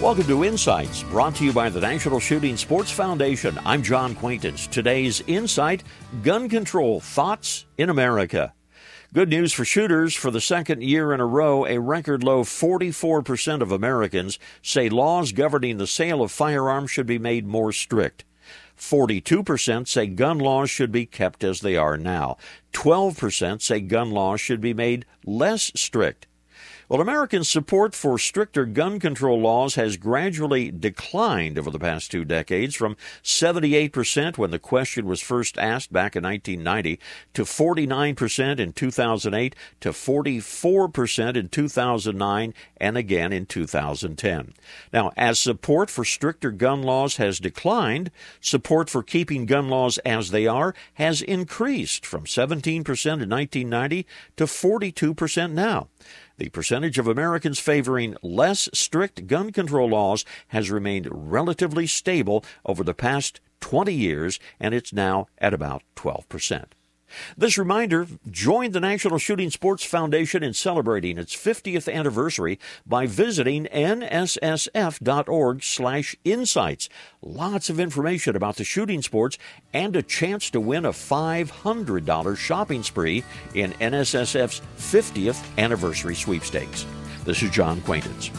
Welcome to Insights, brought to you by the National Shooting Sports Foundation. I'm John Quaintance. Today's Insight Gun Control Thoughts in America. Good news for shooters. For the second year in a row, a record low 44% of Americans say laws governing the sale of firearms should be made more strict. 42% say gun laws should be kept as they are now. 12% say gun laws should be made less strict. Well, American support for stricter gun control laws has gradually declined over the past two decades from 78% when the question was first asked back in 1990 to 49% in 2008 to 44% in 2009 and again in 2010. Now, as support for stricter gun laws has declined, support for keeping gun laws as they are has increased from 17% in 1990 to 42% now. The percentage of Americans favoring less strict gun control laws has remained relatively stable over the past 20 years, and it's now at about 12%. This reminder, join the National Shooting Sports Foundation in celebrating its 50th anniversary by visiting nssf.org/insights. Lots of information about the shooting sports and a chance to win a $500 shopping spree in NSSF's 50th anniversary sweepstakes. This is John Quaintance.